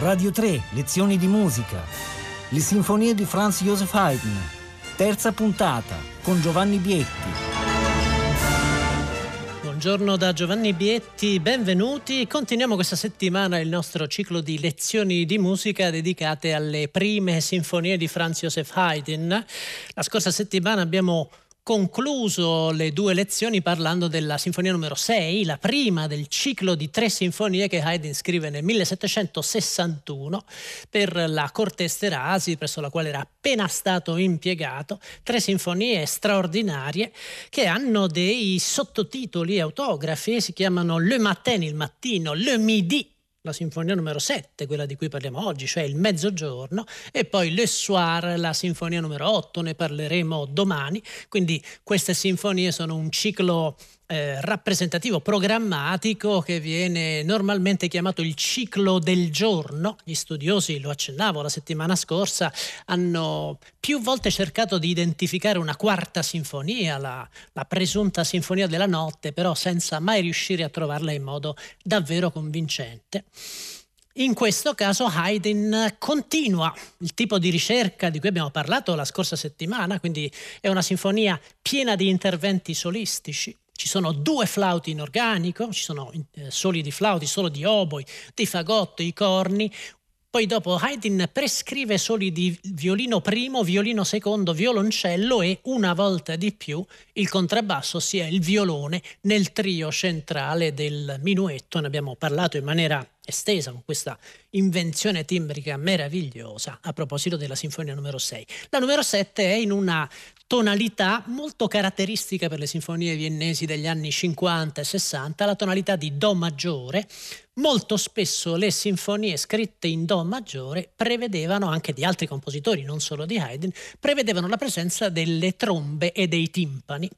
Radio 3, lezioni di musica. Le sinfonie di Franz Joseph Haydn. Terza puntata con Giovanni Bietti. Buongiorno da Giovanni Bietti, benvenuti. Continuiamo questa settimana il nostro ciclo di lezioni di musica dedicate alle prime sinfonie di Franz Joseph Haydn. La scorsa settimana abbiamo concluso le due lezioni parlando della sinfonia numero 6, la prima del ciclo di tre sinfonie che Haydn scrive nel 1761 per la corte Esterasi, presso la quale era appena stato impiegato, tre sinfonie straordinarie che hanno dei sottotitoli autografi, si chiamano Le Matin, il mattino, Le Midi, la sinfonia numero 7, quella di cui parliamo oggi, cioè il mezzogiorno, e poi Le Soir, la sinfonia numero 8, ne parleremo domani. Quindi queste sinfonie sono un ciclo eh, rappresentativo programmatico che viene normalmente chiamato il ciclo del giorno. Gli studiosi, lo accennavo la settimana scorsa, hanno più volte cercato di identificare una quarta sinfonia, la, la presunta sinfonia della notte, però senza mai riuscire a trovarla in modo davvero convincente. In questo caso Haydn continua il tipo di ricerca di cui abbiamo parlato la scorsa settimana, quindi è una sinfonia piena di interventi solistici, ci sono due flauti in organico, ci sono eh, soli di flauti, solo di oboi, di fagotto, i corni. Poi dopo Haydn prescrive soli di violino primo, violino secondo, violoncello e una volta di più il contrabbasso, ossia il violone, nel trio centrale del minuetto. Ne abbiamo parlato in maniera estesa con questa invenzione timbrica meravigliosa a proposito della sinfonia numero 6. La numero 7 è in una tonalità molto caratteristica per le sinfonie viennesi degli anni 50 e 60, la tonalità di Do maggiore. Molto spesso le sinfonie scritte in Do maggiore prevedevano, anche di altri compositori, non solo di Haydn, prevedevano la presenza delle trombe e dei timpani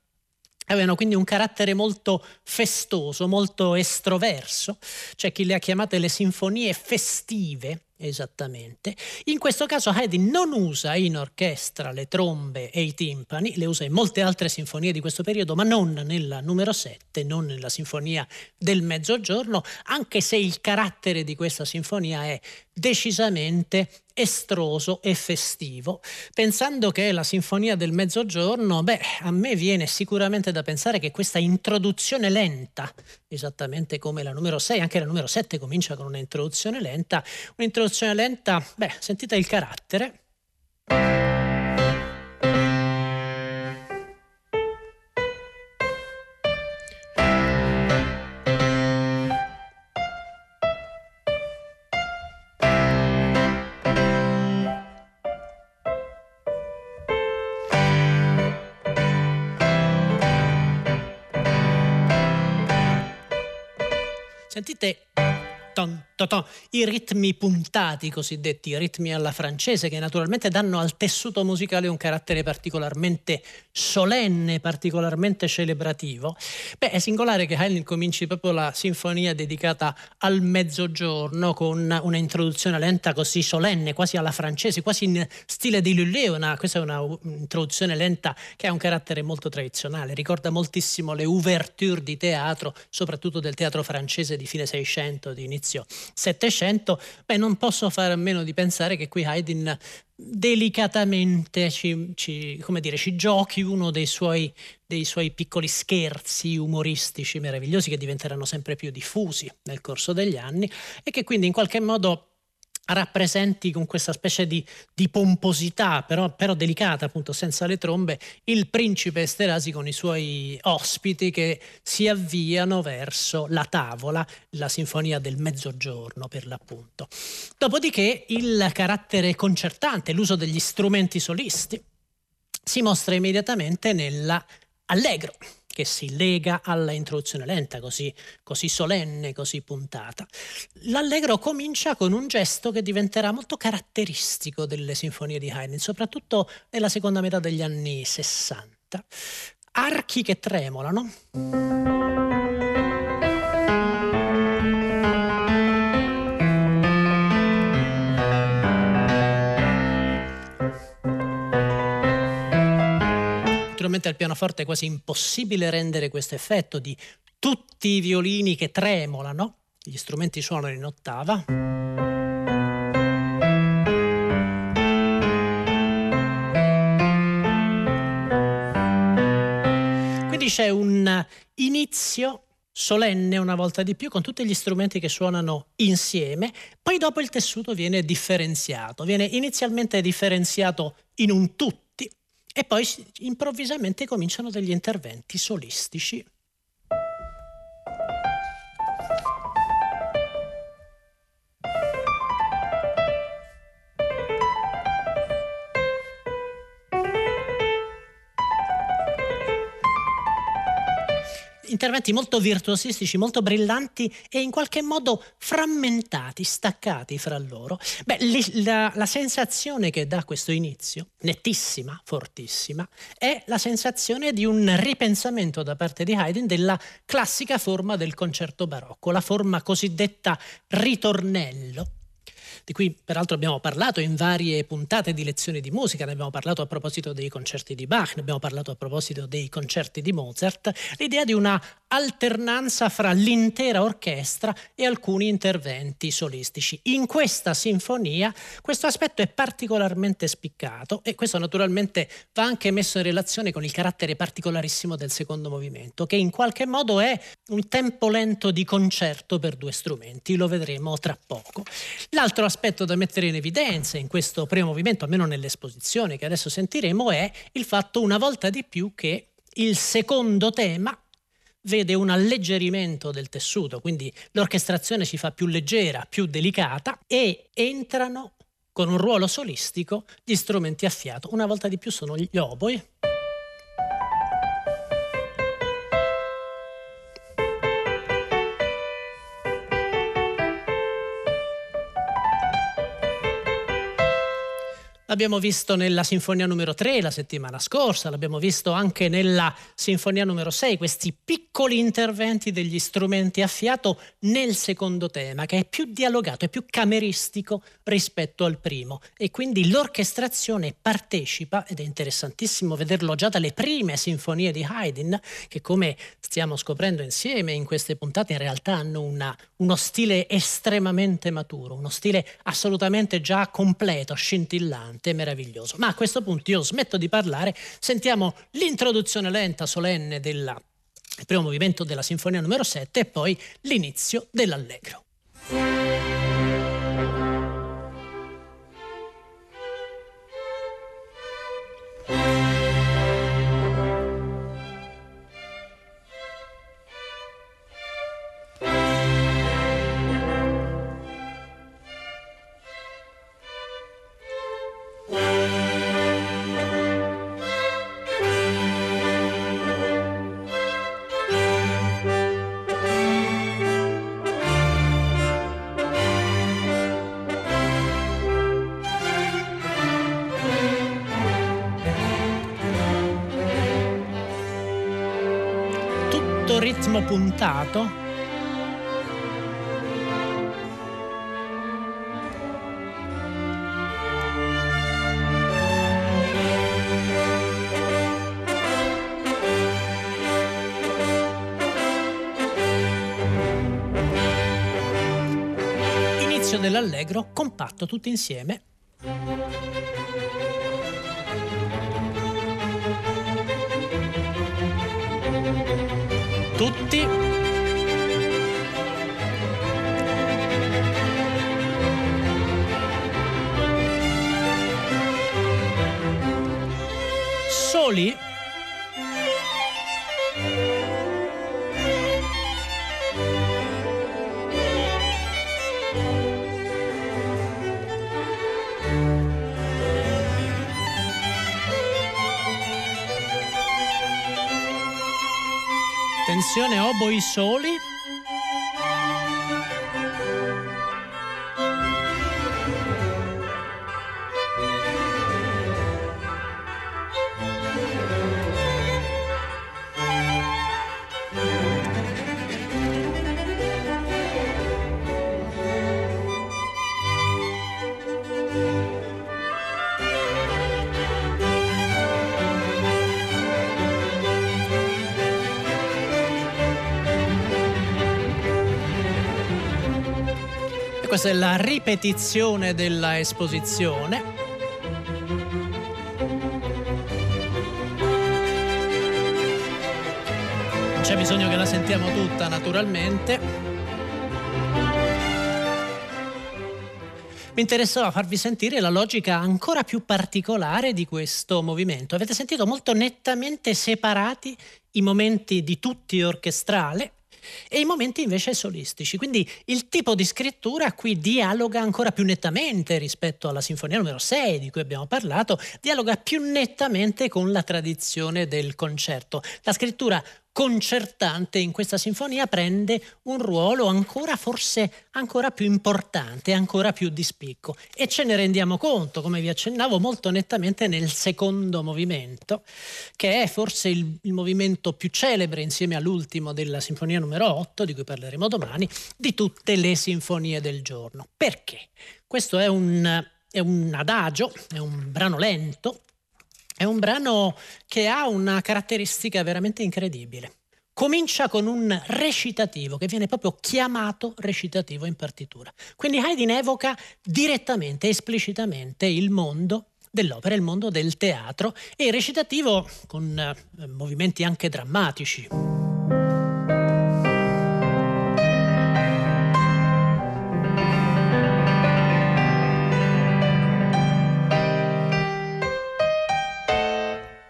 avevano quindi un carattere molto festoso, molto estroverso. C'è chi le ha chiamate le sinfonie festive, esattamente. In questo caso Haydn non usa in orchestra le trombe e i timpani, le usa in molte altre sinfonie di questo periodo, ma non nella numero 7, non nella sinfonia del mezzogiorno, anche se il carattere di questa sinfonia è decisamente estroso e festivo. Pensando che è la sinfonia del mezzogiorno, beh, a me viene sicuramente da pensare che questa introduzione lenta, esattamente come la numero 6, anche la numero 7 comincia con un'introduzione lenta, un'introduzione lenta, beh, sentite il carattere. Sentite ton, ton, i ritmi puntati cosiddetti, i ritmi alla francese che naturalmente danno al tessuto musicale un carattere particolarmente solenne, particolarmente celebrativo. Beh, è singolare che Haydn cominci proprio la sinfonia dedicata al mezzogiorno con un'introduzione lenta così solenne, quasi alla francese, quasi in stile di Lully, una, questa è un'introduzione lenta che ha un carattere molto tradizionale, ricorda moltissimo le ouverture di teatro, soprattutto del teatro francese di fine 600, di inizio inizio Settecento, beh, non posso fare a meno di pensare che qui Haydn delicatamente ci, ci, dire, ci giochi uno dei suoi, dei suoi, piccoli scherzi umoristici meravigliosi che diventeranno sempre più diffusi nel corso degli anni e che quindi in qualche modo rappresenti con questa specie di, di pomposità, però, però, delicata, appunto, senza le trombe, il principe Esterasi con i suoi ospiti che si avviano verso la tavola, la sinfonia del mezzogiorno per l'appunto. Dopodiché il carattere concertante, l'uso degli strumenti solisti, si mostra immediatamente nella allegro che si lega alla introduzione lenta, così, così, solenne, così puntata. L'allegro comincia con un gesto che diventerà molto caratteristico delle sinfonie di Haydn, soprattutto nella seconda metà degli anni 60. Archi che tremolano. naturalmente al pianoforte è quasi impossibile rendere questo effetto di tutti i violini che tremolano, gli strumenti suonano in ottava. Quindi c'è un inizio solenne una volta di più con tutti gli strumenti che suonano insieme, poi dopo il tessuto viene differenziato, viene inizialmente differenziato in un tutto e poi improvvisamente cominciano degli interventi solistici. Interventi molto virtuosistici, molto brillanti e in qualche modo frammentati, staccati fra loro. Beh, la, la sensazione che dà questo inizio, nettissima, fortissima, è la sensazione di un ripensamento da parte di Haydn della classica forma del concerto barocco, la forma cosiddetta ritornello di cui peraltro abbiamo parlato in varie puntate di lezioni di musica, ne abbiamo parlato a proposito dei concerti di Bach, ne abbiamo parlato a proposito dei concerti di Mozart, l'idea di una alternanza fra l'intera orchestra e alcuni interventi solistici. In questa sinfonia questo aspetto è particolarmente spiccato e questo naturalmente va anche messo in relazione con il carattere particolarissimo del secondo movimento, che in qualche modo è un tempo lento di concerto per due strumenti, lo vedremo tra poco. L'altro aspetto da mettere in evidenza in questo primo movimento, almeno nell'esposizione che adesso sentiremo, è il fatto una volta di più che il secondo tema vede un alleggerimento del tessuto, quindi l'orchestrazione si fa più leggera, più delicata e entrano con un ruolo solistico gli strumenti a fiato. Una volta di più sono gli oboi. L'abbiamo visto nella Sinfonia numero 3 la settimana scorsa, l'abbiamo visto anche nella Sinfonia numero 6, questi piccoli interventi degli strumenti a fiato nel secondo tema, che è più dialogato, è più cameristico rispetto al primo. E quindi l'orchestrazione partecipa, ed è interessantissimo vederlo già dalle prime sinfonie di Haydn, che come stiamo scoprendo insieme in queste puntate in realtà hanno una, uno stile estremamente maturo, uno stile assolutamente già completo, scintillante veramente meraviglioso. Ma a questo punto io smetto di parlare, sentiamo l'introduzione lenta, solenne del primo movimento della Sinfonia numero 7 e poi l'inizio dell'Allegro. Ritmo puntato. Inizio dell'allegro compatto tutti insieme tutti. Soli Oboi soli. Questa è la ripetizione della esposizione. la sentiamo tutta naturalmente. Mi interessava farvi sentire la logica ancora più particolare di questo movimento. Avete sentito molto nettamente separati i momenti di tutti orchestrale e i momenti invece solistici. Quindi il tipo di scrittura qui dialoga ancora più nettamente rispetto alla sinfonia numero 6 di cui abbiamo parlato, dialoga più nettamente con la tradizione del concerto. La scrittura concertante in questa sinfonia prende un ruolo ancora forse ancora più importante, ancora più di spicco e ce ne rendiamo conto, come vi accennavo molto nettamente nel secondo movimento, che è forse il, il movimento più celebre insieme all'ultimo della sinfonia numero 8, di cui parleremo domani, di tutte le sinfonie del giorno. Perché? Questo è un, è un adagio, è un brano lento, è un brano che ha una caratteristica veramente incredibile. Comincia con un recitativo che viene proprio chiamato recitativo in partitura. Quindi Haydn evoca direttamente, esplicitamente il mondo dell'opera, il mondo del teatro e il recitativo con eh, movimenti anche drammatici.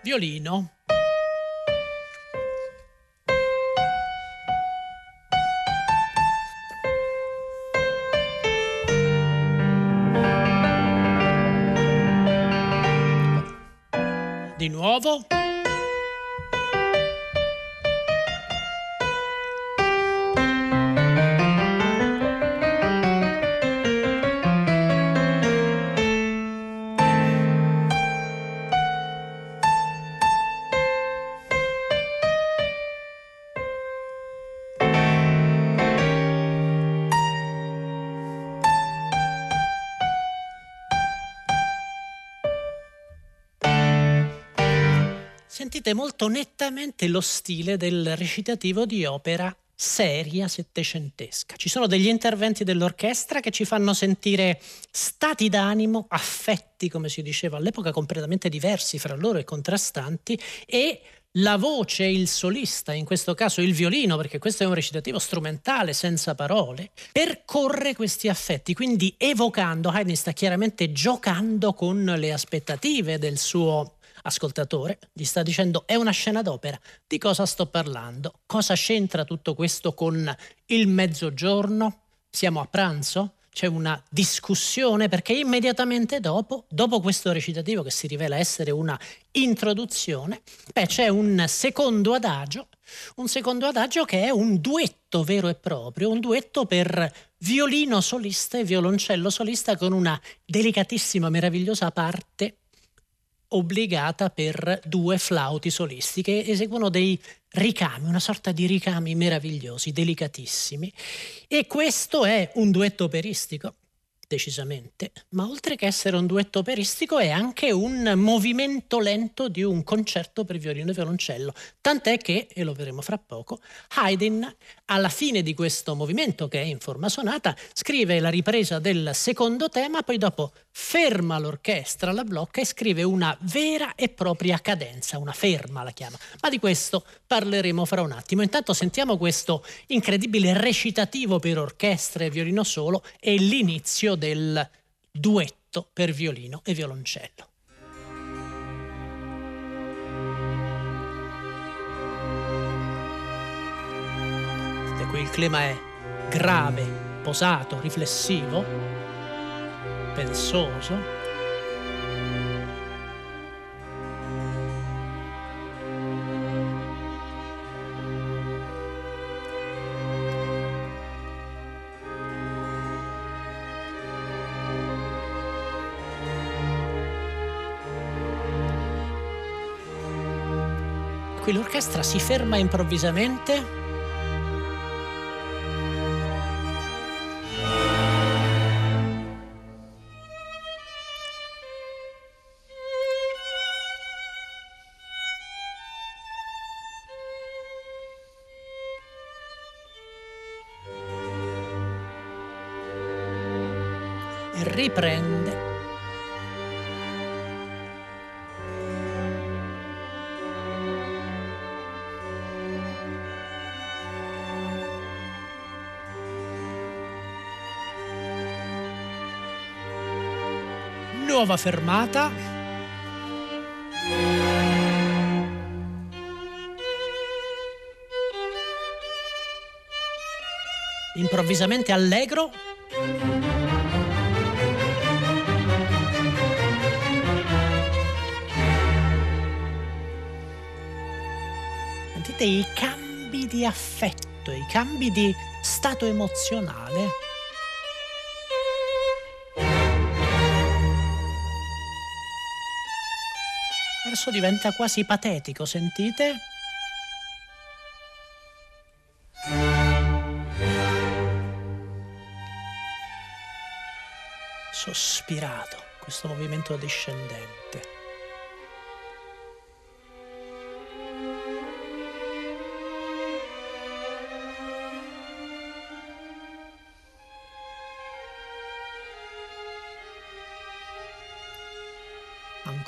Violino. Di nuovo. Sentite molto nettamente lo stile del recitativo di opera seria settecentesca. Ci sono degli interventi dell'orchestra che ci fanno sentire stati d'animo, affetti, come si diceva all'epoca, completamente diversi fra loro e contrastanti e la voce, il solista, in questo caso il violino, perché questo è un recitativo strumentale senza parole, percorre questi affetti, quindi evocando, Haydn sta chiaramente giocando con le aspettative del suo ascoltatore, gli sta dicendo è una scena d'opera, di cosa sto parlando? Cosa c'entra tutto questo con il mezzogiorno? Siamo a pranzo? C'è una discussione perché immediatamente dopo, dopo questo recitativo che si rivela essere una introduzione, beh, c'è un secondo adagio, un secondo adagio che è un duetto vero e proprio, un duetto per violino solista e violoncello solista con una delicatissima, meravigliosa parte obbligata per due flauti solisti che eseguono dei ricami, una sorta di ricami meravigliosi, delicatissimi. E questo è un duetto operistico decisamente, ma oltre che essere un duetto operistico è anche un movimento lento di un concerto per violino e violoncello, tant'è che, e lo vedremo fra poco, Haydn alla fine di questo movimento che è in forma sonata scrive la ripresa del secondo tema, poi dopo ferma l'orchestra, la blocca e scrive una vera e propria cadenza, una ferma la chiama, ma di questo parleremo fra un attimo. Intanto sentiamo questo incredibile recitativo per orchestra e violino solo e l'inizio del duetto per violino e violoncello. Qui il clima è grave, posato, riflessivo, pensoso. Qui l'orchestra si ferma improvvisamente prende. Nuova fermata. improvvisamente allegro Sentite i cambi di affetto, i cambi di stato emozionale. verso diventa quasi patetico, sentite? Sospirato, questo movimento discendente.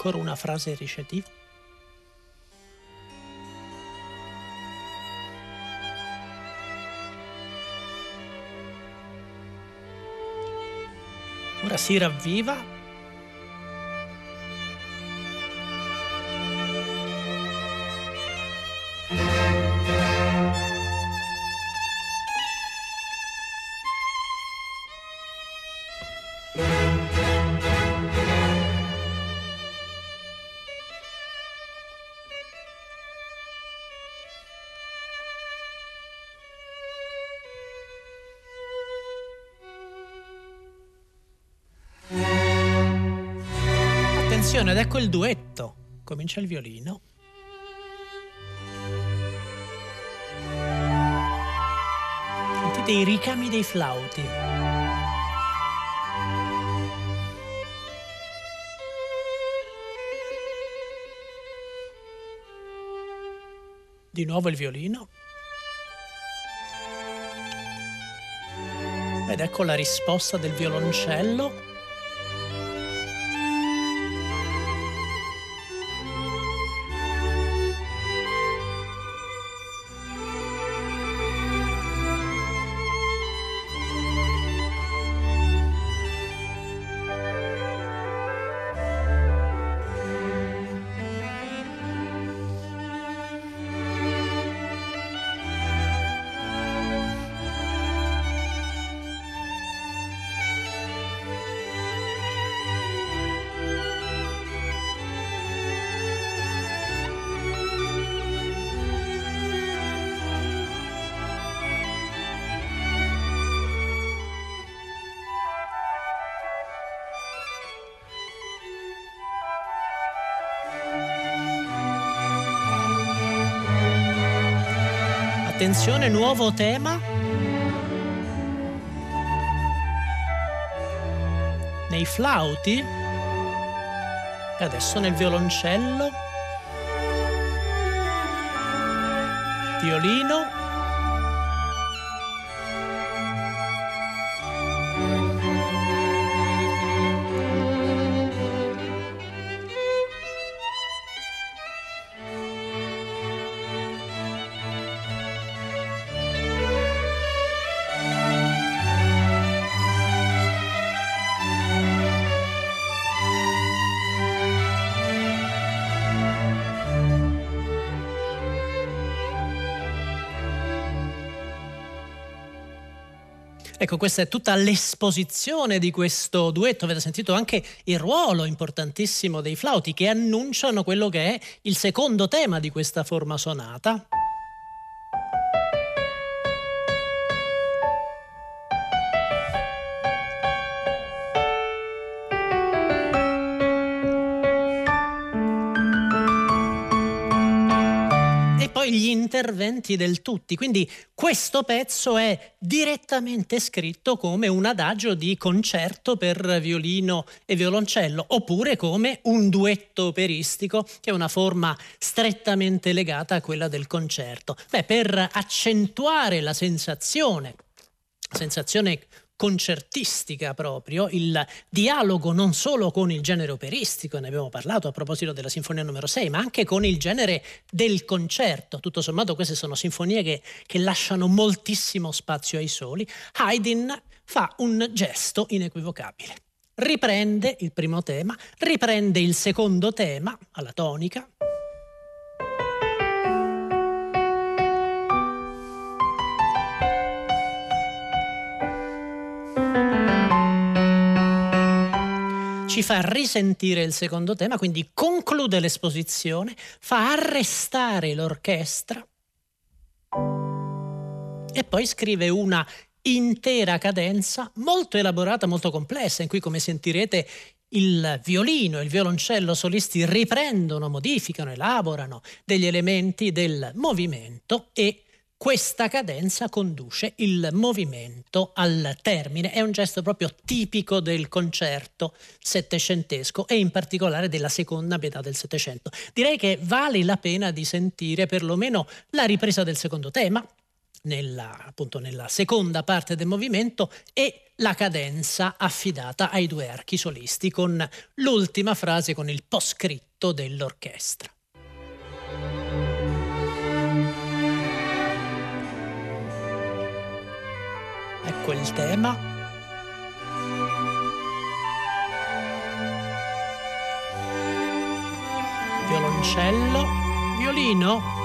Ancora una frase ricettiva? Ora si ravviva Attenzione, ed ecco il duetto. Comincia il violino. Sentite i ricami dei flauti. Di nuovo il violino. Ed ecco la risposta del violoncello. Attenzione, nuovo tema. Nei flauti. E adesso nel violoncello. Violino. Ecco, questa è tutta l'esposizione di questo duetto. Avete sentito anche il ruolo importantissimo dei flauti che annunciano quello che è il secondo tema di questa forma sonata. Gli interventi del tutti. Quindi questo pezzo è direttamente scritto come un adagio di concerto per violino e violoncello, oppure come un duetto operistico, che è una forma strettamente legata a quella del concerto. Beh, per accentuare la sensazione, sensazione concertistica proprio, il dialogo non solo con il genere operistico, ne abbiamo parlato a proposito della sinfonia numero 6, ma anche con il genere del concerto. Tutto sommato queste sono sinfonie che, che lasciano moltissimo spazio ai soli. Haydn fa un gesto inequivocabile. riprende il primo tema, riprende il secondo tema alla tonica. Ci fa risentire il secondo tema, quindi conclude l'esposizione, fa arrestare l'orchestra e poi scrive una intera cadenza molto elaborata, molto complessa, in cui come sentirete il violino e il violoncello solisti riprendono, modificano, elaborano degli elementi del movimento e questa cadenza conduce il movimento al termine. È un gesto proprio tipico del concerto settecentesco e in particolare della seconda metà del Settecento. Direi che vale la pena di sentire perlomeno la ripresa del secondo tema, nella, appunto nella seconda parte del movimento e la cadenza affidata ai due archi solisti con l'ultima frase con il poscritto dell'orchestra. Il tema. Violoncello, violino,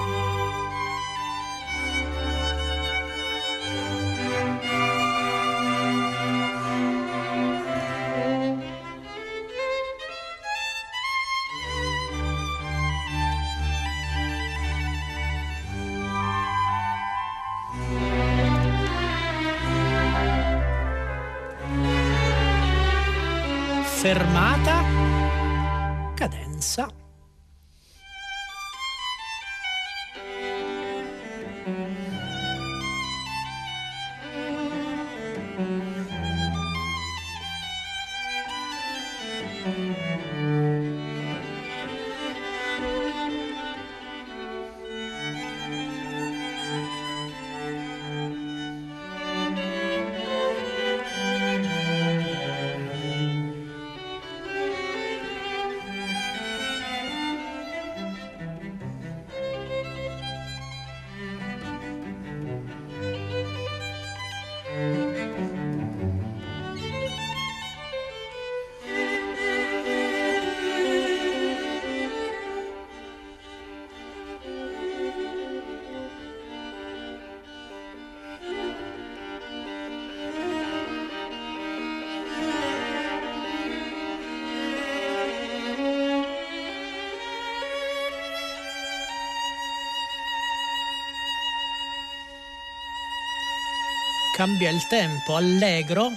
Cambia il tempo, allegro,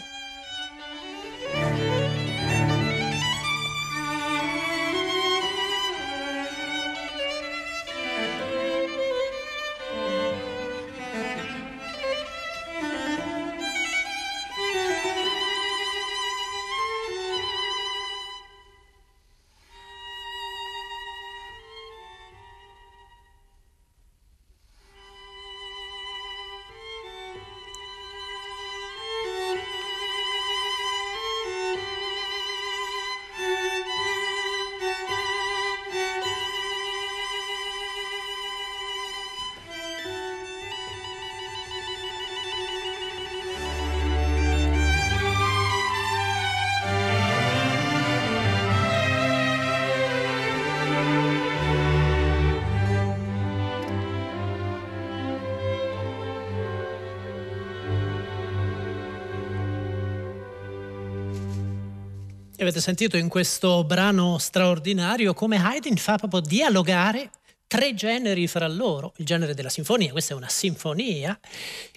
Avete sentito in questo brano straordinario come Haydn fa proprio dialogare tre generi fra loro, il genere della sinfonia, questa è una sinfonia,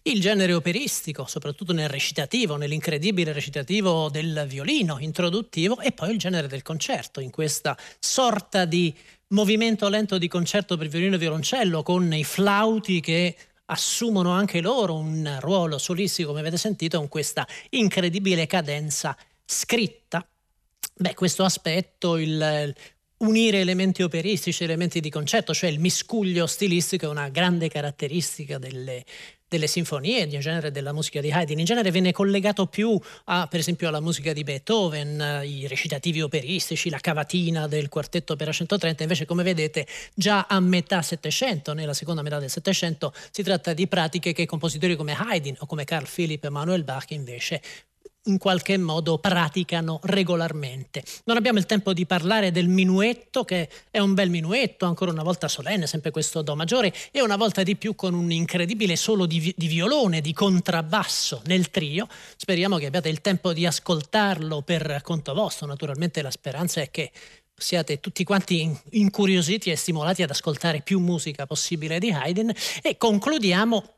il genere operistico, soprattutto nel recitativo, nell'incredibile recitativo del violino introduttivo. E poi il genere del concerto, in questa sorta di movimento lento di concerto per violino e violoncello con i flauti che assumono anche loro un ruolo solistico, come avete sentito, con questa incredibile cadenza scritta Beh, questo aspetto, il unire elementi operistici, elementi di concetto, cioè il miscuglio stilistico è una grande caratteristica delle, delle sinfonie, in genere della musica di Haydn, in genere viene collegato più a, per esempio alla musica di Beethoven, i recitativi operistici, la cavatina del quartetto opera 130, invece come vedete già a metà Settecento, nella seconda metà del Settecento, si tratta di pratiche che compositori come Haydn o come Carl Philipp Emanuel Bach invece in qualche modo praticano regolarmente. Non abbiamo il tempo di parlare del minuetto, che è un bel minuetto, ancora una volta solenne, sempre questo Do maggiore, e una volta di più con un incredibile solo di, di violone, di contrabbasso nel trio. Speriamo che abbiate il tempo di ascoltarlo per conto vostro. Naturalmente la speranza è che siate tutti quanti incuriositi e stimolati ad ascoltare più musica possibile di Haydn e concludiamo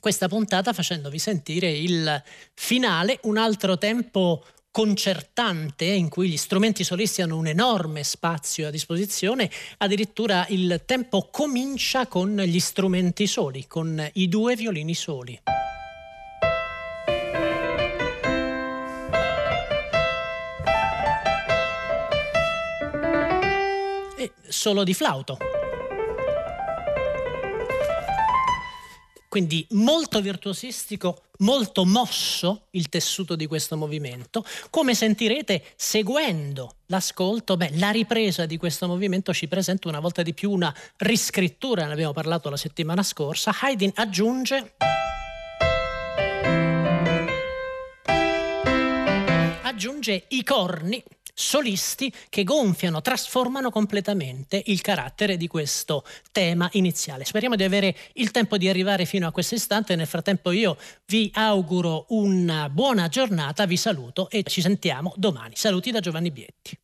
questa puntata facendovi sentire il finale, un altro tempo concertante in cui gli strumenti solisti hanno un enorme spazio a disposizione, addirittura il tempo comincia con gli strumenti soli, con i due violini soli. E solo di flauto. Quindi molto virtuosistico, molto mosso il tessuto di questo movimento. Come sentirete seguendo l'ascolto, beh, la ripresa di questo movimento ci presenta una volta di più una riscrittura, ne abbiamo parlato la settimana scorsa. Haydn aggiunge aggiunge i corni solisti che gonfiano, trasformano completamente il carattere di questo tema iniziale. Speriamo di avere il tempo di arrivare fino a questo istante. Nel frattempo io vi auguro una buona giornata, vi saluto e ci sentiamo domani. Saluti da Giovanni Bietti.